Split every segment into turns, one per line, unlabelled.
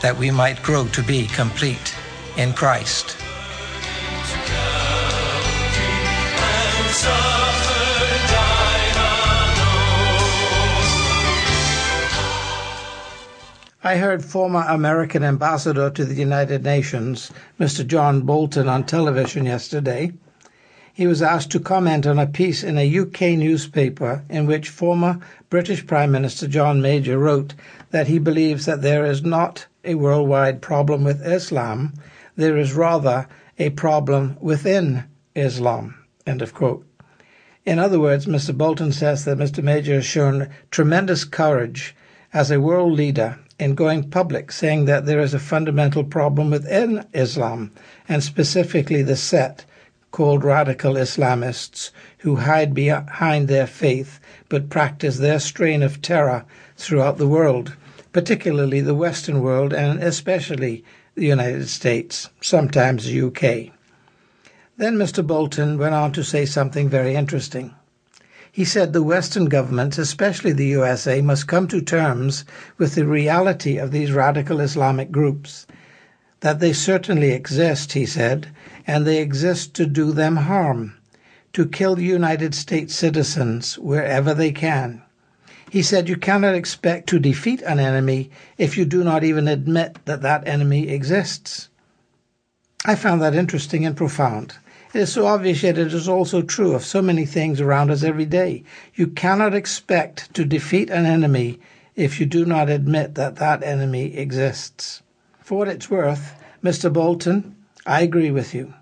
that we might grow to be complete in Christ. I heard former American ambassador to the United Nations, Mr. John Bolton, on television yesterday. He was asked to comment on a piece in a UK newspaper in which former British Prime Minister John Major wrote that he believes that there is not a worldwide problem with Islam, there is rather a problem within Islam. End of quote. In other words, Mr. Bolton says that Mr. Major has shown tremendous courage as a world leader in going public, saying that there is a fundamental problem within Islam, and specifically the set called radical Islamists who hide behind their faith but practice their strain of terror throughout the world, particularly the Western world and especially the United States, sometimes the UK. Then Mr. Bolton went on to say something very interesting. He said the Western governments, especially the USA, must come to terms with the reality of these radical Islamic groups. That they certainly exist, he said, and they exist to do them harm, to kill United States citizens wherever they can. He said you cannot expect to defeat an enemy if you do not even admit that that enemy exists. I found that interesting and profound. It is so obvious, yet it is also true of so many things around us every day. You cannot expect to defeat an enemy if you do not admit that that enemy exists. For what it's worth, Mr. Bolton, I agree with you.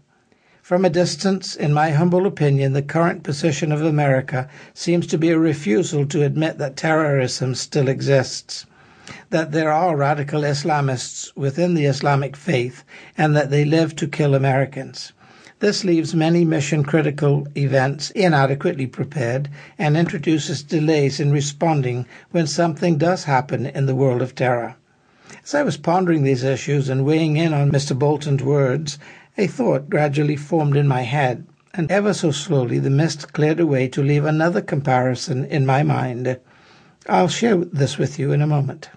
From a distance, in my humble opinion, the current position of America seems to be a refusal to admit that terrorism still exists, that there are radical Islamists within the Islamic faith, and that they live to kill Americans. This leaves many mission critical events inadequately prepared and introduces delays in responding when something does happen in the world of terror. As I was pondering these issues and weighing in on Mr. Bolton's words, a thought gradually formed in my head, and ever so slowly the mist cleared away to leave another comparison in my mind. I'll share this with you in a moment.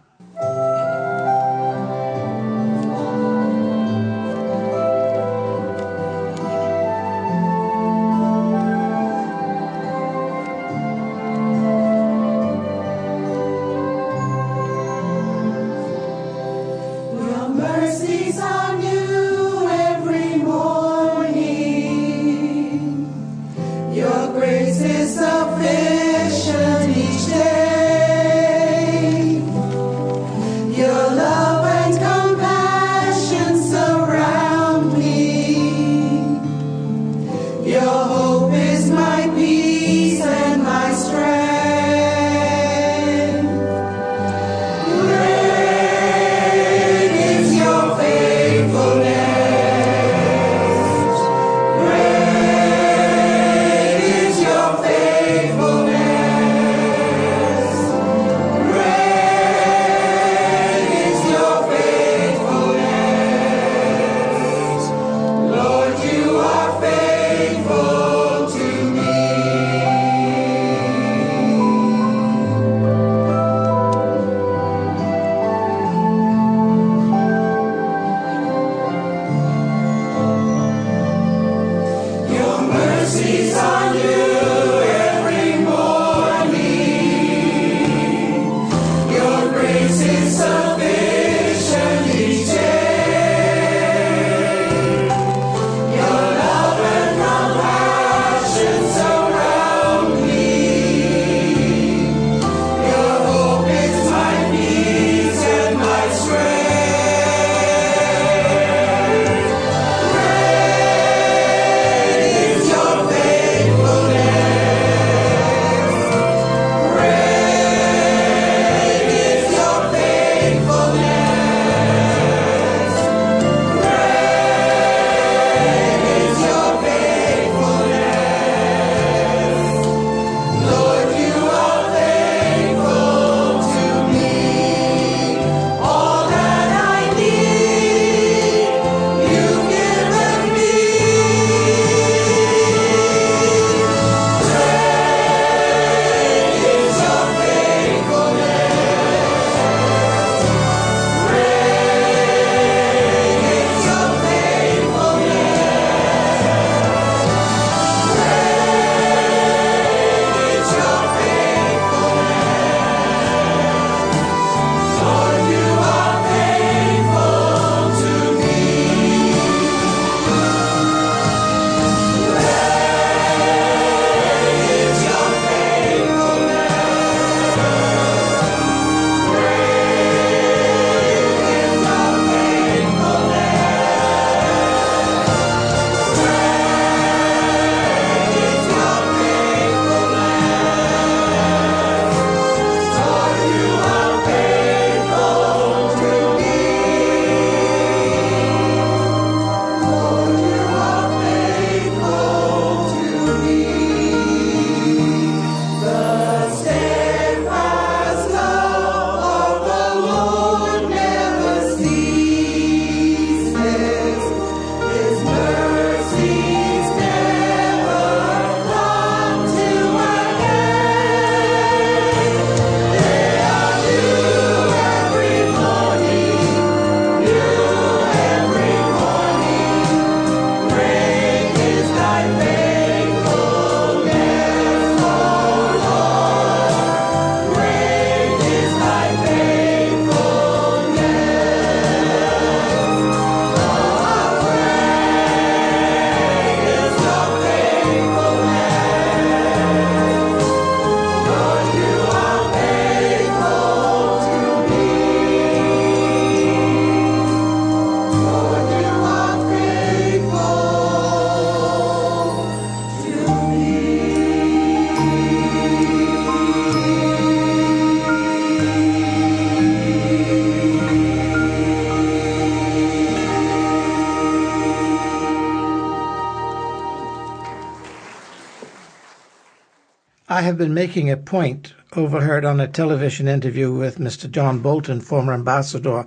Have been making a point, overheard on a television interview with Mr. John Bolton, former ambassador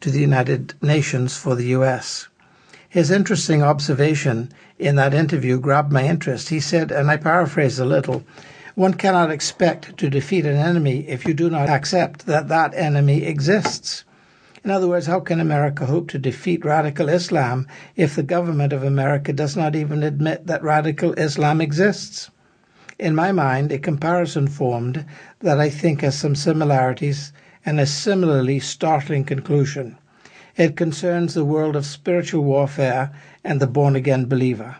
to the United Nations for the U.S. His interesting observation in that interview grabbed my interest. He said, and I paraphrase a little, one cannot expect to defeat an enemy if you do not accept that that enemy exists. In other words, how can America hope to defeat radical Islam if the government of America does not even admit that radical Islam exists? In my mind, a comparison formed that I think has some similarities and a similarly startling conclusion. It concerns the world of spiritual warfare and the born again believer.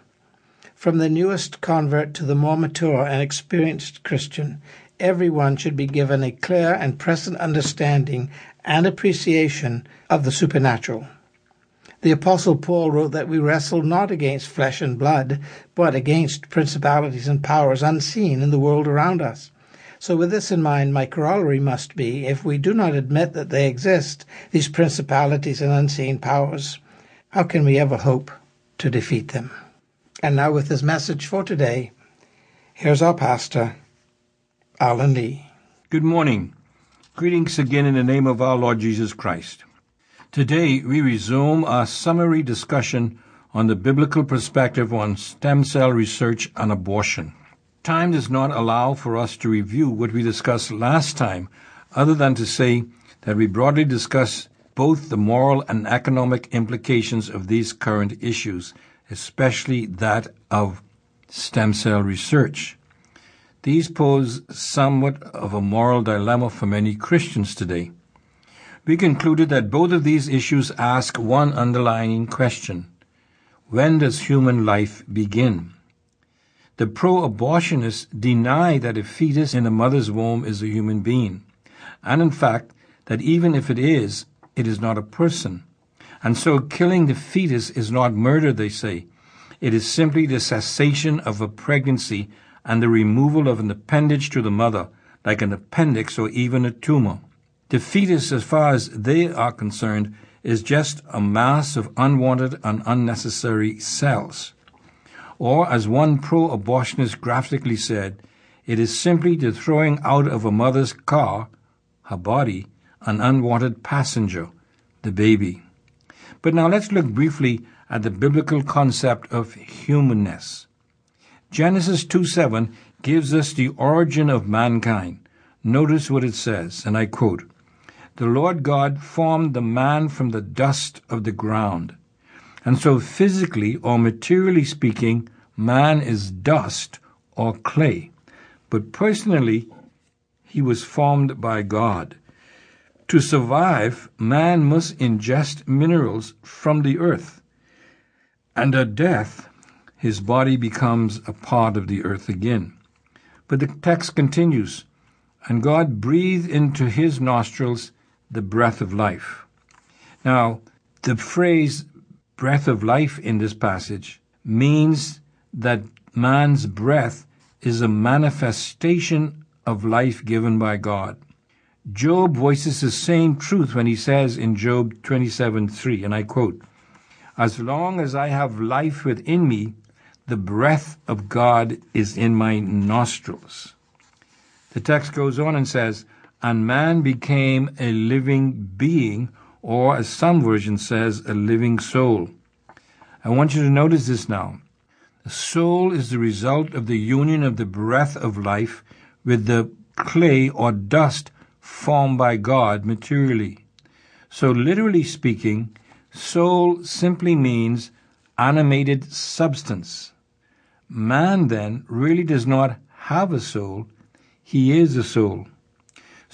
From the newest convert to the more mature and experienced Christian, everyone should be given a clear and present understanding and appreciation of the supernatural. The Apostle Paul wrote that we wrestle not against flesh and blood, but against principalities and powers unseen in the world around us. So, with this in mind, my corollary must be if we do not admit that they exist, these principalities and unseen powers, how can we ever hope to defeat them? And now, with his message for today, here's our pastor, Alan Lee.
Good morning. Greetings again in the name of our Lord Jesus Christ. Today, we resume our summary discussion on the biblical perspective on stem cell research and abortion. Time does not allow for us to review what we discussed last time, other than to say that we broadly discuss both the moral and economic implications of these current issues especially that of stem cell research. These pose somewhat of a moral dilemma for many Christians today. We concluded that both of these issues ask one underlying question When does human life begin? The pro abortionists deny that a fetus in a mother's womb is a human being, and in fact, that even if it is, it is not a person. And so killing the fetus is not murder, they say. It is simply the cessation of a pregnancy and the removal of an appendage to the mother, like an appendix or even a tumor. Fetus, as far as they are concerned, is just a mass of unwanted and unnecessary cells. Or, as one pro abortionist graphically said, it is simply the throwing out of a mother's car, her body, an unwanted passenger, the baby. But now let's look briefly at the biblical concept of humanness. Genesis 2 7 gives us the origin of mankind. Notice what it says, and I quote The Lord God formed the man from the dust of the ground. And so, physically or materially speaking, man is dust or clay. But personally, he was formed by God. To survive, man must ingest minerals from the earth. And at death, his body becomes a part of the earth again. But the text continues, and God breathed into his nostrils the breath of life. Now, the phrase breath of life in this passage means that man's breath is a manifestation of life given by God. Job voices the same truth when he says in Job 27 3, and I quote, As long as I have life within me, the breath of God is in my nostrils. The text goes on and says, And man became a living being, or as some version says, a living soul. I want you to notice this now. The soul is the result of the union of the breath of life with the clay or dust formed by God materially. So, literally speaking, soul simply means animated substance. Man, then, really does not have a soul, he is a soul.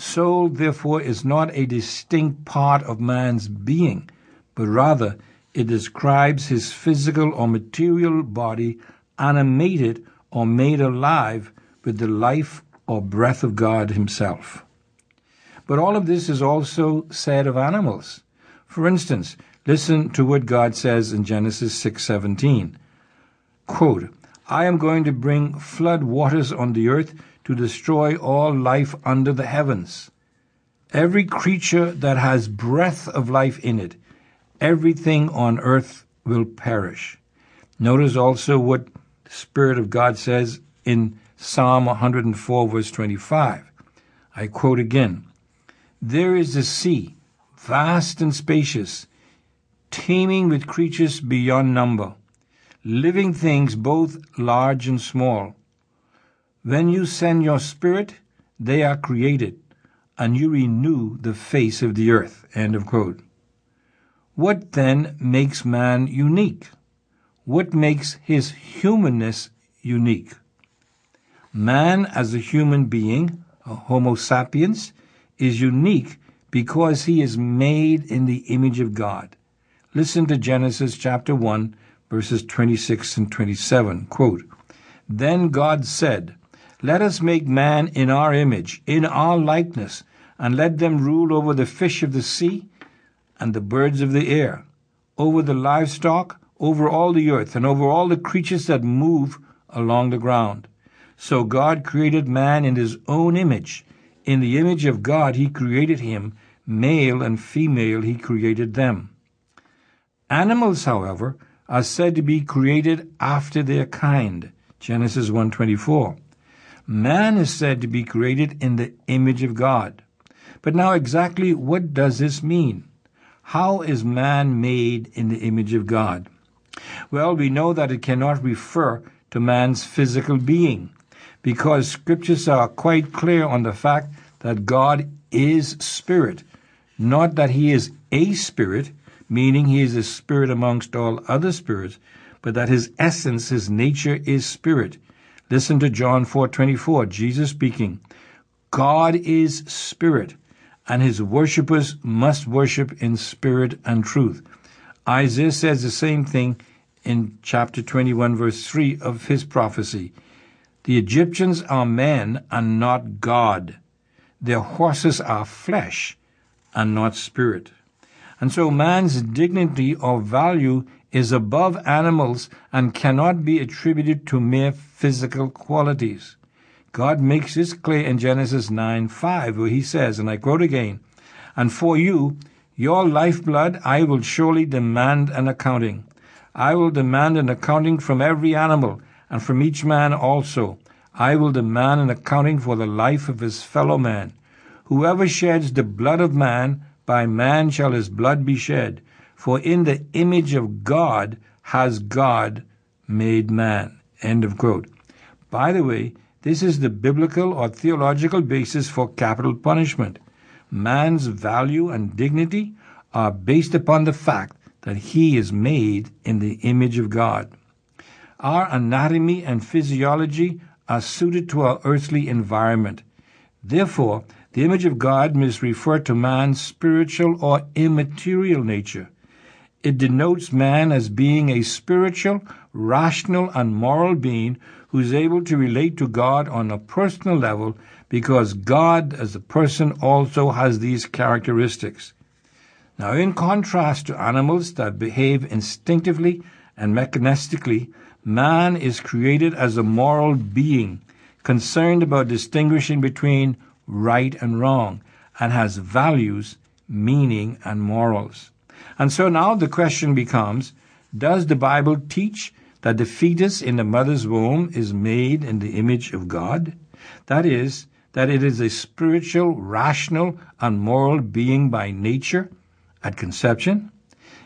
Soul, therefore, is not a distinct part of man's being, but rather it describes his physical or material body animated or made alive with the life or breath of God Himself. But all of this is also said of animals. For instance, listen to what God says in Genesis 6:17. Quote, I am going to bring flood waters on the earth to destroy all life under the heavens. Every creature that has breath of life in it, everything on earth will perish. Notice also what the Spirit of God says in Psalm 104, verse 25. I quote again There is the sea, vast and spacious, teeming with creatures beyond number, living things both large and small. When you send your spirit, they are created, and you renew the face of the earth. End of quote. What then makes man unique? What makes his humanness unique? Man as a human being, a Homo sapiens, is unique because he is made in the image of God. Listen to Genesis chapter 1, verses 26 and 27. Quote, Then God said, Let us make man in our image, in our likeness, and let them rule over the fish of the sea and the birds of the air, over the livestock, over all the earth, and over all the creatures that move along the ground. So God created man in his own image. In the image of God he created him, male and female he created them. Animals, however, are said to be created after their kind. Genesis 1:24. Man is said to be created in the image of God. But now exactly what does this mean? How is man made in the image of God? Well, we know that it cannot refer to man's physical being because scriptures are quite clear on the fact that God is spirit, not that he is a spirit, meaning he is a spirit amongst all other spirits, but that his essence, his nature is spirit. Listen to John 4:24, Jesus speaking. God is spirit, and his worshippers must worship in spirit and truth. Isaiah says the same thing in chapter 21 verse 3 of his prophecy. The Egyptians are men and not God. Their horses are flesh and not spirit. And so man's dignity or value is above animals and cannot be attributed to mere physical qualities. God makes this clear in Genesis 9 5, where he says, and I quote again, And for you, your lifeblood, I will surely demand an accounting. I will demand an accounting from every animal, and from each man also. I will demand an accounting for the life of his fellow man. Whoever sheds the blood of man, by man shall his blood be shed, for in the image of God has God made man. End of quote. By the way, this is the biblical or theological basis for capital punishment. Man's value and dignity are based upon the fact that he is made in the image of God. Our anatomy and physiology are suited to our earthly environment. Therefore, the image of God must refer to man's spiritual or immaterial nature. It denotes man as being a spiritual, rational, and moral being who is able to relate to God on a personal level because God, as a person, also has these characteristics. Now, in contrast to animals that behave instinctively and mechanistically, man is created as a moral being, concerned about distinguishing between right and wrong, and has values, meaning, and morals. And so now the question becomes Does the Bible teach that the fetus in the mother's womb is made in the image of God? That is, that it is a spiritual, rational, and moral being by nature at conception?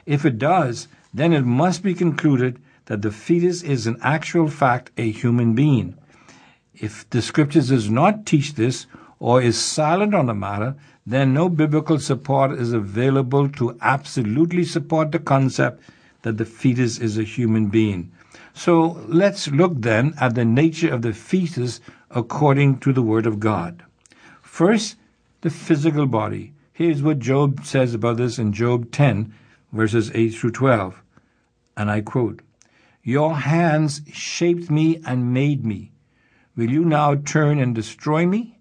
If it does, then it must be concluded that the fetus is in actual fact a human being. If the scriptures does not teach this, or is silent on the matter, then no biblical support is available to absolutely support the concept that the fetus is a human being. So let's look then at the nature of the fetus according to the Word of God. First, the physical body. Here's what Job says about this in Job 10, verses 8 through 12. And I quote, Your hands shaped me and made me. Will you now turn and destroy me?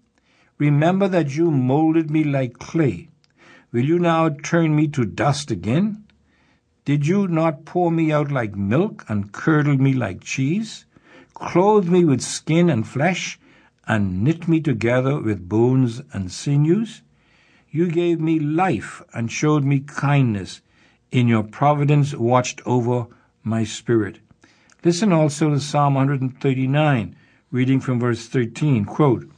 Remember that you molded me like clay. Will you now turn me to dust again? Did you not pour me out like milk and curdle me like cheese? Clothe me with skin and flesh, and knit me together with bones and sinews? You gave me life and showed me kindness. In your providence watched over my spirit. Listen also to Psalm 139, reading from verse 13, quote,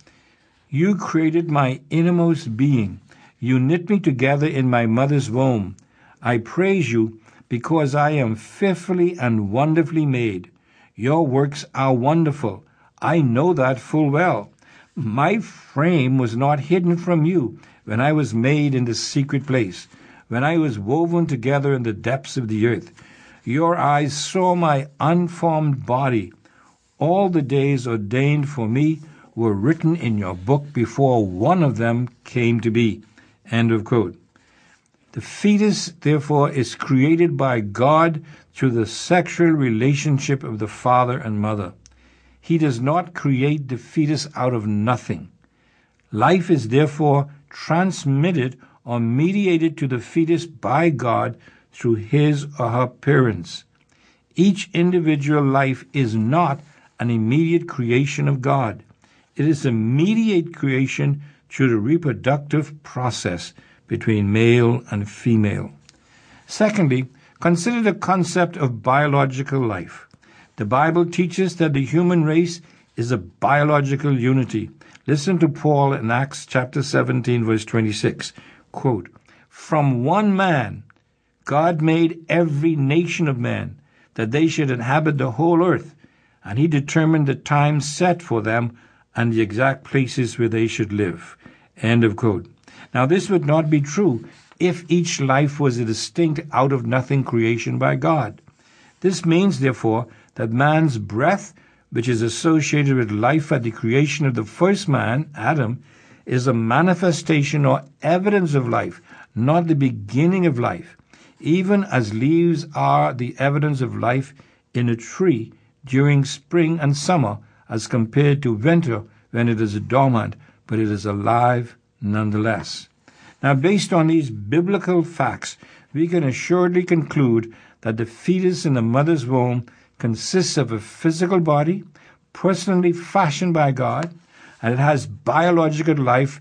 You created my innermost being. You knit me together in my mother's womb. I praise you because I am fearfully and wonderfully made. Your works are wonderful. I know that full well. My frame was not hidden from you when I was made in the secret place, when I was woven together in the depths of the earth. Your eyes saw my unformed body. All the days ordained for me were written in your book before one of them came to be. End of quote. The fetus, therefore, is created by God through the sexual relationship of the father and mother. He does not create the fetus out of nothing. Life is therefore transmitted or mediated to the fetus by God through his or her parents. Each individual life is not an immediate creation of God. It is a mediate creation through the reproductive process between male and female. Secondly, consider the concept of biological life. The Bible teaches that the human race is a biological unity. Listen to Paul in Acts chapter 17 verse 26. Quote, From one man God made every nation of men that they should inhabit the whole earth, and he determined the time set for them and the exact places where they should live. End of quote. Now, this would not be true if each life was a distinct out of nothing creation by God. This means, therefore, that man's breath, which is associated with life at the creation of the first man, Adam, is a manifestation or evidence of life, not the beginning of life, even as leaves are the evidence of life in a tree during spring and summer as compared to winter when it is dormant, but it is alive nonetheless. Now, based on these biblical facts, we can assuredly conclude that the fetus in the mother's womb consists of a physical body, personally fashioned by God, and it has biological life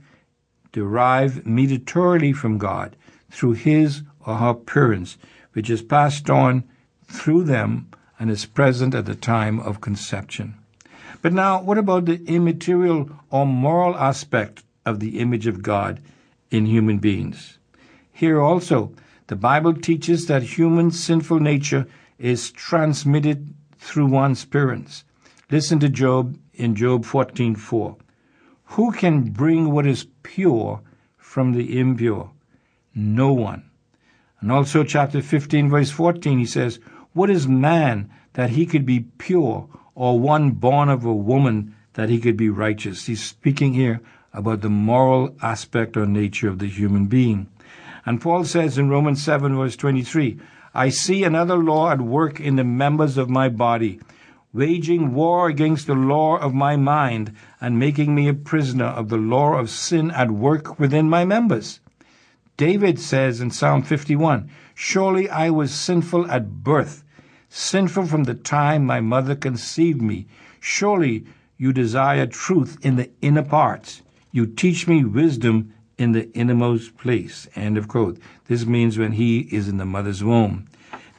derived mediatorily from God through his or her parents, which is passed on through them and is present at the time of conception. But now, what about the immaterial or moral aspect of the image of God in human beings? Here also, the Bible teaches that human sinful nature is transmitted through one's parents. Listen to Job in Job 14:4. Who can bring what is pure from the impure? No one. And also chapter 15 verse 14 he says, What is man that he could be pure, or one born of a woman that he could be righteous? He's speaking here about the moral aspect or nature of the human being. And Paul says in Romans 7 verse 23, I see another law at work in the members of my body, waging war against the law of my mind and making me a prisoner of the law of sin at work within my members. David says in Psalm 51, Surely I was sinful at birth, sinful from the time my mother conceived me. Surely you desire truth in the inner parts. You teach me wisdom in the innermost place. End of quote. This means when he is in the mother's womb.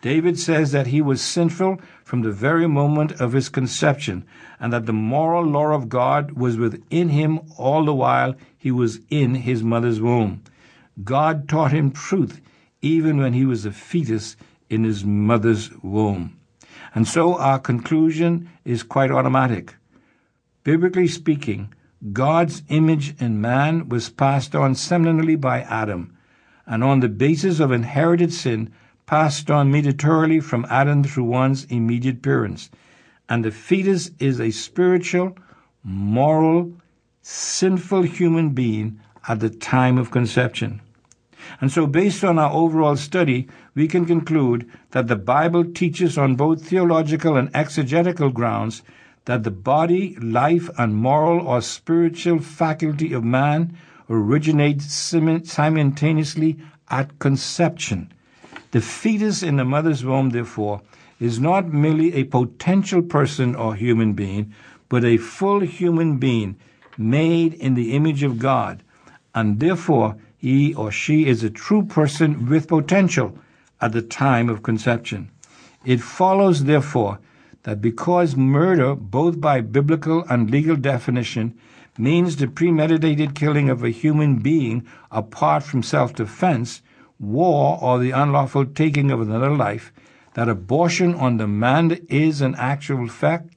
David says that he was sinful from the very moment of his conception, and that the moral law of God was within him all the while he was in his mother's womb. God taught him truth even when he was a fetus in his mother's womb. And so our conclusion is quite automatic. Biblically speaking, God's image in man was passed on seminally by Adam, and on the basis of inherited sin, passed on mediatorily from Adam through one's immediate parents. And the fetus is a spiritual, moral, sinful human being at the time of conception. And so, based on our overall study, we can conclude that the Bible teaches on both theological and exegetical grounds that the body, life, and moral or spiritual faculty of man originates simultaneously at conception. The fetus in the mother's womb, therefore, is not merely a potential person or human being, but a full human being made in the image of God, and therefore he or she is a true person with potential at the time of conception. It follows, therefore, that because murder, both by biblical and legal definition, means the premeditated killing of a human being apart from self defense, war, or the unlawful taking of another life, that abortion on demand is an actual fact,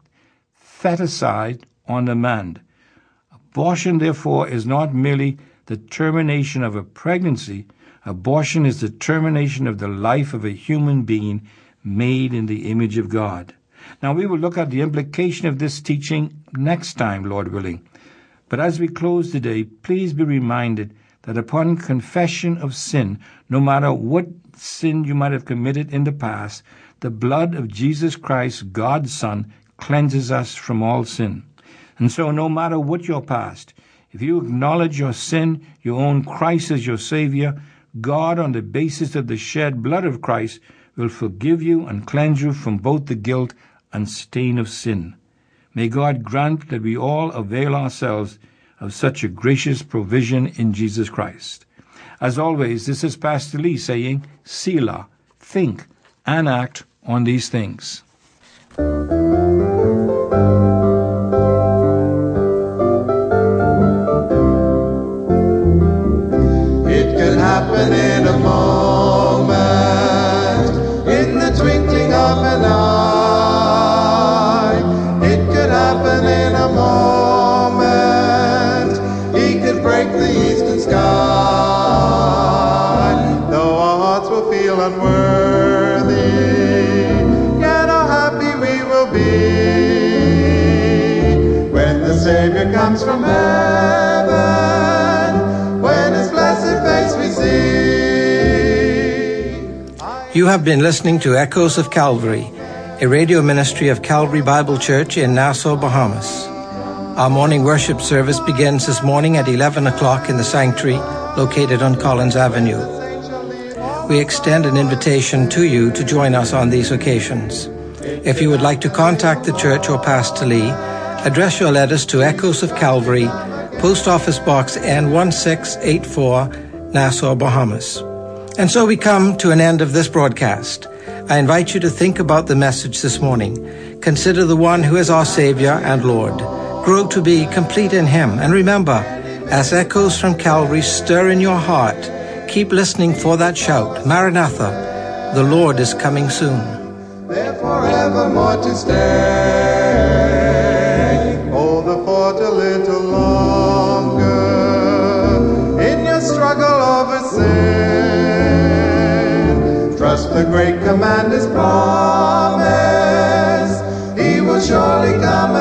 feticide on demand. Abortion, therefore, is not merely the termination of a pregnancy, abortion is the termination of the life of a human being made in the image of God. Now, we will look at the implication of this teaching next time, Lord willing. But as we close today, please be reminded that upon confession of sin, no matter what sin you might have committed in the past, the blood of Jesus Christ, God's Son, cleanses us from all sin. And so, no matter what your past, if you acknowledge your sin, you own Christ as your Savior, God, on the basis of the shed blood of Christ, will forgive you and cleanse you from both the guilt and stain of sin. May God grant that we all avail ourselves of such a gracious provision in Jesus Christ. As always, this is Pastor Lee saying, Selah, think and act on these things.
Unworthy, yet how happy we will be when the Savior comes from heaven, when His blessed face we see.
You have been listening to Echoes of Calvary, a radio ministry of Calvary Bible Church in Nassau, Bahamas. Our morning worship service begins this morning at 11 o'clock in the sanctuary located on Collins Avenue. We extend an invitation to you to join us on these occasions. If you would like to contact the church or Pastor Lee, address your letters to Echoes of Calvary, Post Office Box N1684, Nassau, Bahamas. And so we come to an end of this broadcast. I invite you to think about the message this morning. Consider the one who is our Savior and Lord. Grow to be complete in Him. And remember, as echoes from Calvary stir in your heart, keep listening for that shout, Maranatha, the Lord is coming soon.
There forevermore to stay. Hold the fort a little longer in your struggle over sin. Trust the great commander's promise. He will surely come